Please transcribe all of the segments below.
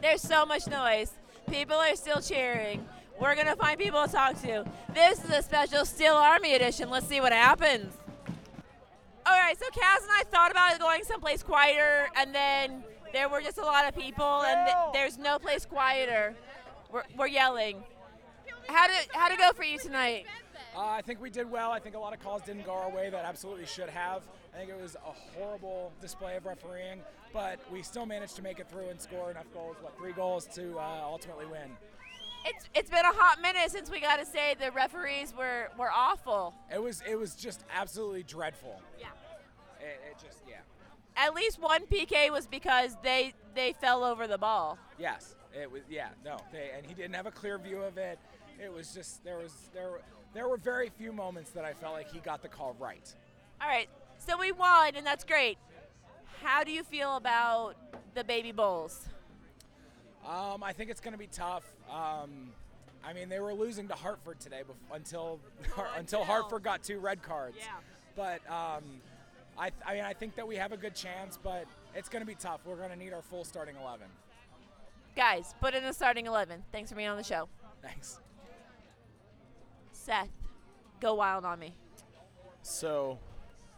There's so much noise. People are still cheering. We're gonna find people to talk to. This is a special Steel Army edition. Let's see what happens. All right, so Kaz and I thought about going someplace quieter, and then there were just a lot of people, and th- there's no place quieter. We're, we're yelling. How did how did it go for you tonight? Uh, I think we did well. I think a lot of calls didn't go our way that absolutely should have. I think it was a horrible display of refereeing, but we still managed to make it through and score enough goals. What three goals to uh, ultimately win? It's it's been a hot minute since we got to say the referees were were awful. It was it was just absolutely dreadful. Yeah. It, it just yeah. At least one PK was because they they fell over the ball. Yes, it was. Yeah, no, they, and he didn't have a clear view of it. It was just there was there there were very few moments that I felt like he got the call right. All right, so we won, and that's great. How do you feel about the baby bulls? Um, I think it's going to be tough. Um, I mean, they were losing to Hartford today bef- until until Hartford got two red cards. Yeah. But um, I, I mean, I think that we have a good chance, but it's going to be tough. We're going to need our full starting eleven. Guys, put in a starting eleven. Thanks for being on the show. Thanks. Seth, go wild on me. So,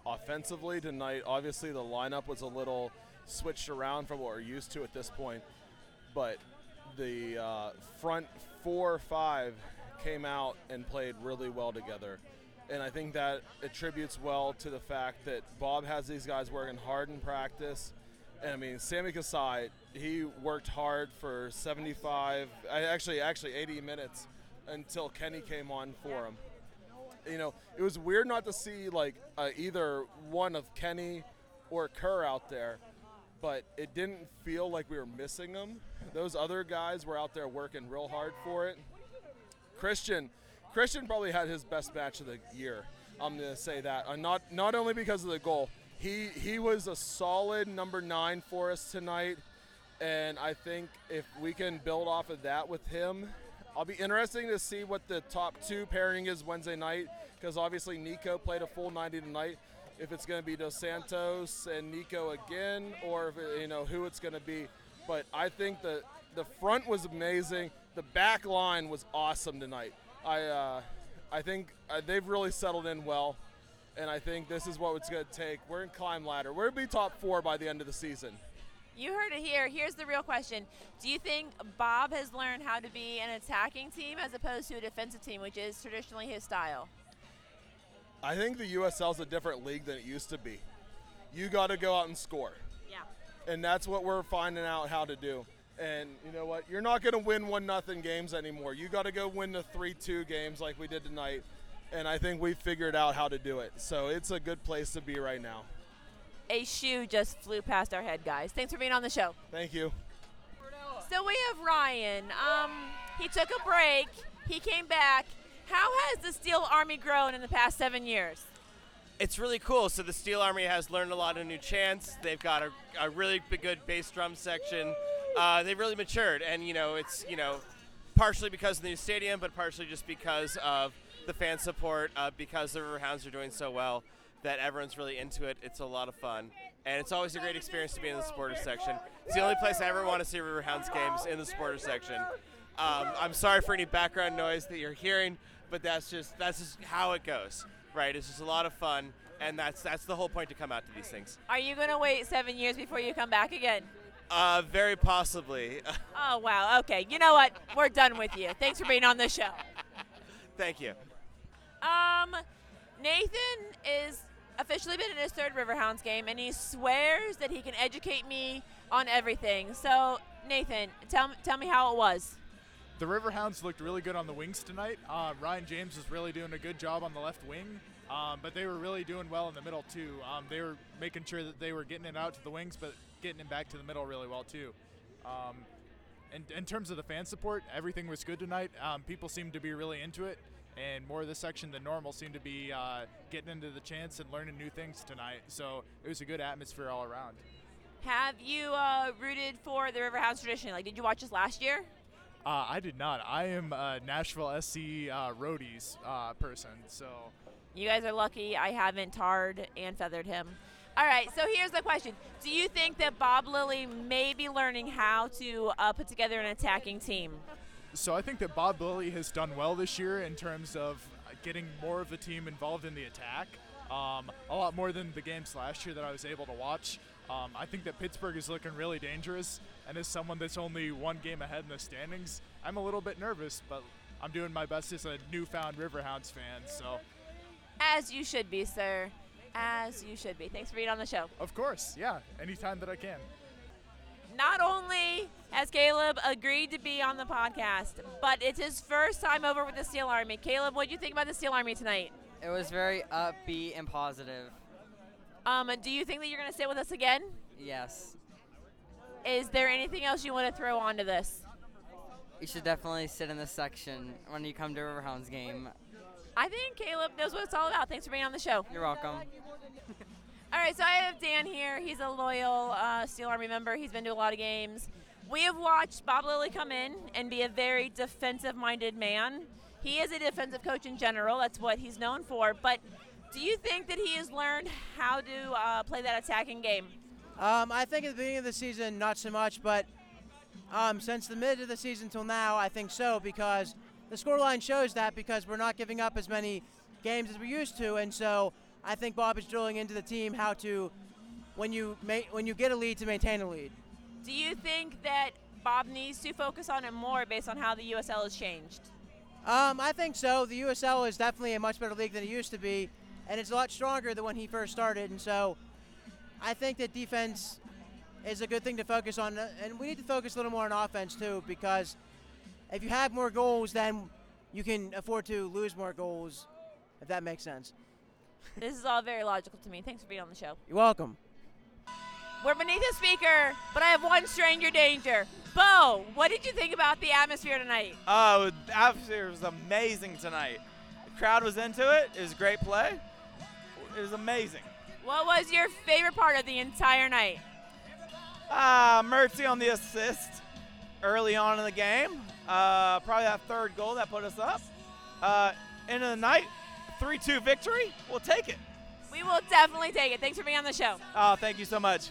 offensively tonight, obviously the lineup was a little switched around from what we're used to at this point, but the uh, front four or five came out and played really well together. And I think that attributes well to the fact that Bob has these guys working hard in practice. And I mean, Sammy Kasai, he worked hard for 75, actually, actually 80 minutes until Kenny came on for him you know, it was weird not to see like uh, either one of Kenny or Kerr out there, but it didn't feel like we were missing them. Those other guys were out there working real hard for it. Christian, Christian probably had his best match of the year. I'm gonna say that, uh, not not only because of the goal. He he was a solid number nine for us tonight, and I think if we can build off of that with him, I'll be interesting to see what the top two pairing is Wednesday night because obviously Nico played a full 90 tonight. If it's going to be Dos Santos and Nico again, or if it, you know who it's going to be, but I think the the front was amazing. The back line was awesome tonight. I uh, I think uh, they've really settled in well, and I think this is what it's going to take. We're in climb ladder. We're to be top four by the end of the season. You heard it here. Here's the real question. Do you think Bob has learned how to be an attacking team as opposed to a defensive team, which is traditionally his style? I think the USL is a different league than it used to be. You got to go out and score. Yeah. and that's what we're finding out how to do. And you know what? You're not going to win one nothing games anymore. You got to go win the three two games like we did tonight. And I think we figured out how to do it. So it's a good place to be right now. A shoe just flew past our head, guys. Thanks for being on the show. Thank you. So we have Ryan. Um, he took a break. He came back. How has the Steel Army grown in the past seven years? It's really cool. So the Steel Army has learned a lot of new chants. They've got a, a really good bass drum section. Uh, they've really matured, and you know, it's you know, partially because of the new stadium, but partially just because of the fan support. Uh, because the Riverhounds are doing so well, that everyone's really into it. It's a lot of fun, and it's always a great experience to be in the supporter section. It's the only place I ever want to see Riverhounds games in the supporter section. Um, I'm sorry for any background noise that you're hearing, but that's just that's just how it goes, right? It's just a lot of fun, and that's that's the whole point to come out to these things. Are you going to wait seven years before you come back again? Uh, very possibly. Oh, wow. Okay. You know what? We're done with you. Thanks for being on the show. Thank you. Um, Nathan is officially been in his third Riverhounds game, and he swears that he can educate me on everything. So, Nathan, tell, tell me how it was. The Riverhounds looked really good on the wings tonight. Uh, Ryan James was really doing a good job on the left wing, um, but they were really doing well in the middle too. Um, they were making sure that they were getting it out to the wings, but getting it back to the middle really well too. Um, in, in terms of the fan support, everything was good tonight. Um, people seemed to be really into it, and more of the section than normal seemed to be uh, getting into the chants and learning new things tonight. So it was a good atmosphere all around. Have you uh, rooted for the Riverhounds tradition? Like, did you watch this last year? Uh, I did not. I am a Nashville SC uh, roadies uh, person, so You guys are lucky I haven't tarred and feathered him. All right, so here's the question. Do you think that Bob Lilley may be learning how to uh, put together an attacking team? So I think that Bob Lilley has done well this year in terms of getting more of the team involved in the attack. Um, a lot more than the games last year that I was able to watch. Um, I think that Pittsburgh is looking really dangerous, and as someone that's only one game ahead in the standings, I'm a little bit nervous, but I'm doing my best as a newfound Riverhounds fan. So, As you should be, sir. As you should be. Thanks for being on the show. of course, yeah, anytime that I can. Not only has Caleb agreed to be on the podcast, but it's his first time over with the Steel Army. Caleb, what do you think about the Steel Army tonight? It was very upbeat and positive. Um, do you think that you're going to sit with us again? Yes. Is there anything else you want to throw onto this? You should definitely sit in this section when you come to Riverhounds game. I think Caleb knows what it's all about. Thanks for being on the show. You're welcome. All right, so I have Dan here. He's a loyal uh, Steel Army member. He's been to a lot of games. We have watched Bob Lilley come in and be a very defensive minded man. He is a defensive coach in general, that's what he's known for. But do you think that he has learned how to uh, play that attacking game? Um, I think at the beginning of the season, not so much, but um, since the mid of the season till now, I think so because the scoreline shows that because we're not giving up as many games as we used to, and so I think Bob is drilling into the team how to, when you ma- when you get a lead, to maintain a lead. Do you think that Bob needs to focus on it more based on how the USL has changed? Um, I think so. The USL is definitely a much better league than it used to be, and it's a lot stronger than when he first started. And so, I think that defense is a good thing to focus on, uh, and we need to focus a little more on offense too, because if you have more goals, then you can afford to lose more goals, if that makes sense. This is all very logical to me. Thanks for being on the show. You're welcome. We're beneath the speaker, but I have one stranger danger. Bo, what did you think about the atmosphere tonight? Oh, the atmosphere was amazing tonight. The crowd was into it. It was great play. It was amazing. What was your favorite part of the entire night? Ah, Mertzy on the assist early on in the game. Uh, probably that third goal that put us up. Uh, end of the night, 3-2 victory. We'll take it. We will definitely take it. Thanks for being on the show. Oh, thank you so much.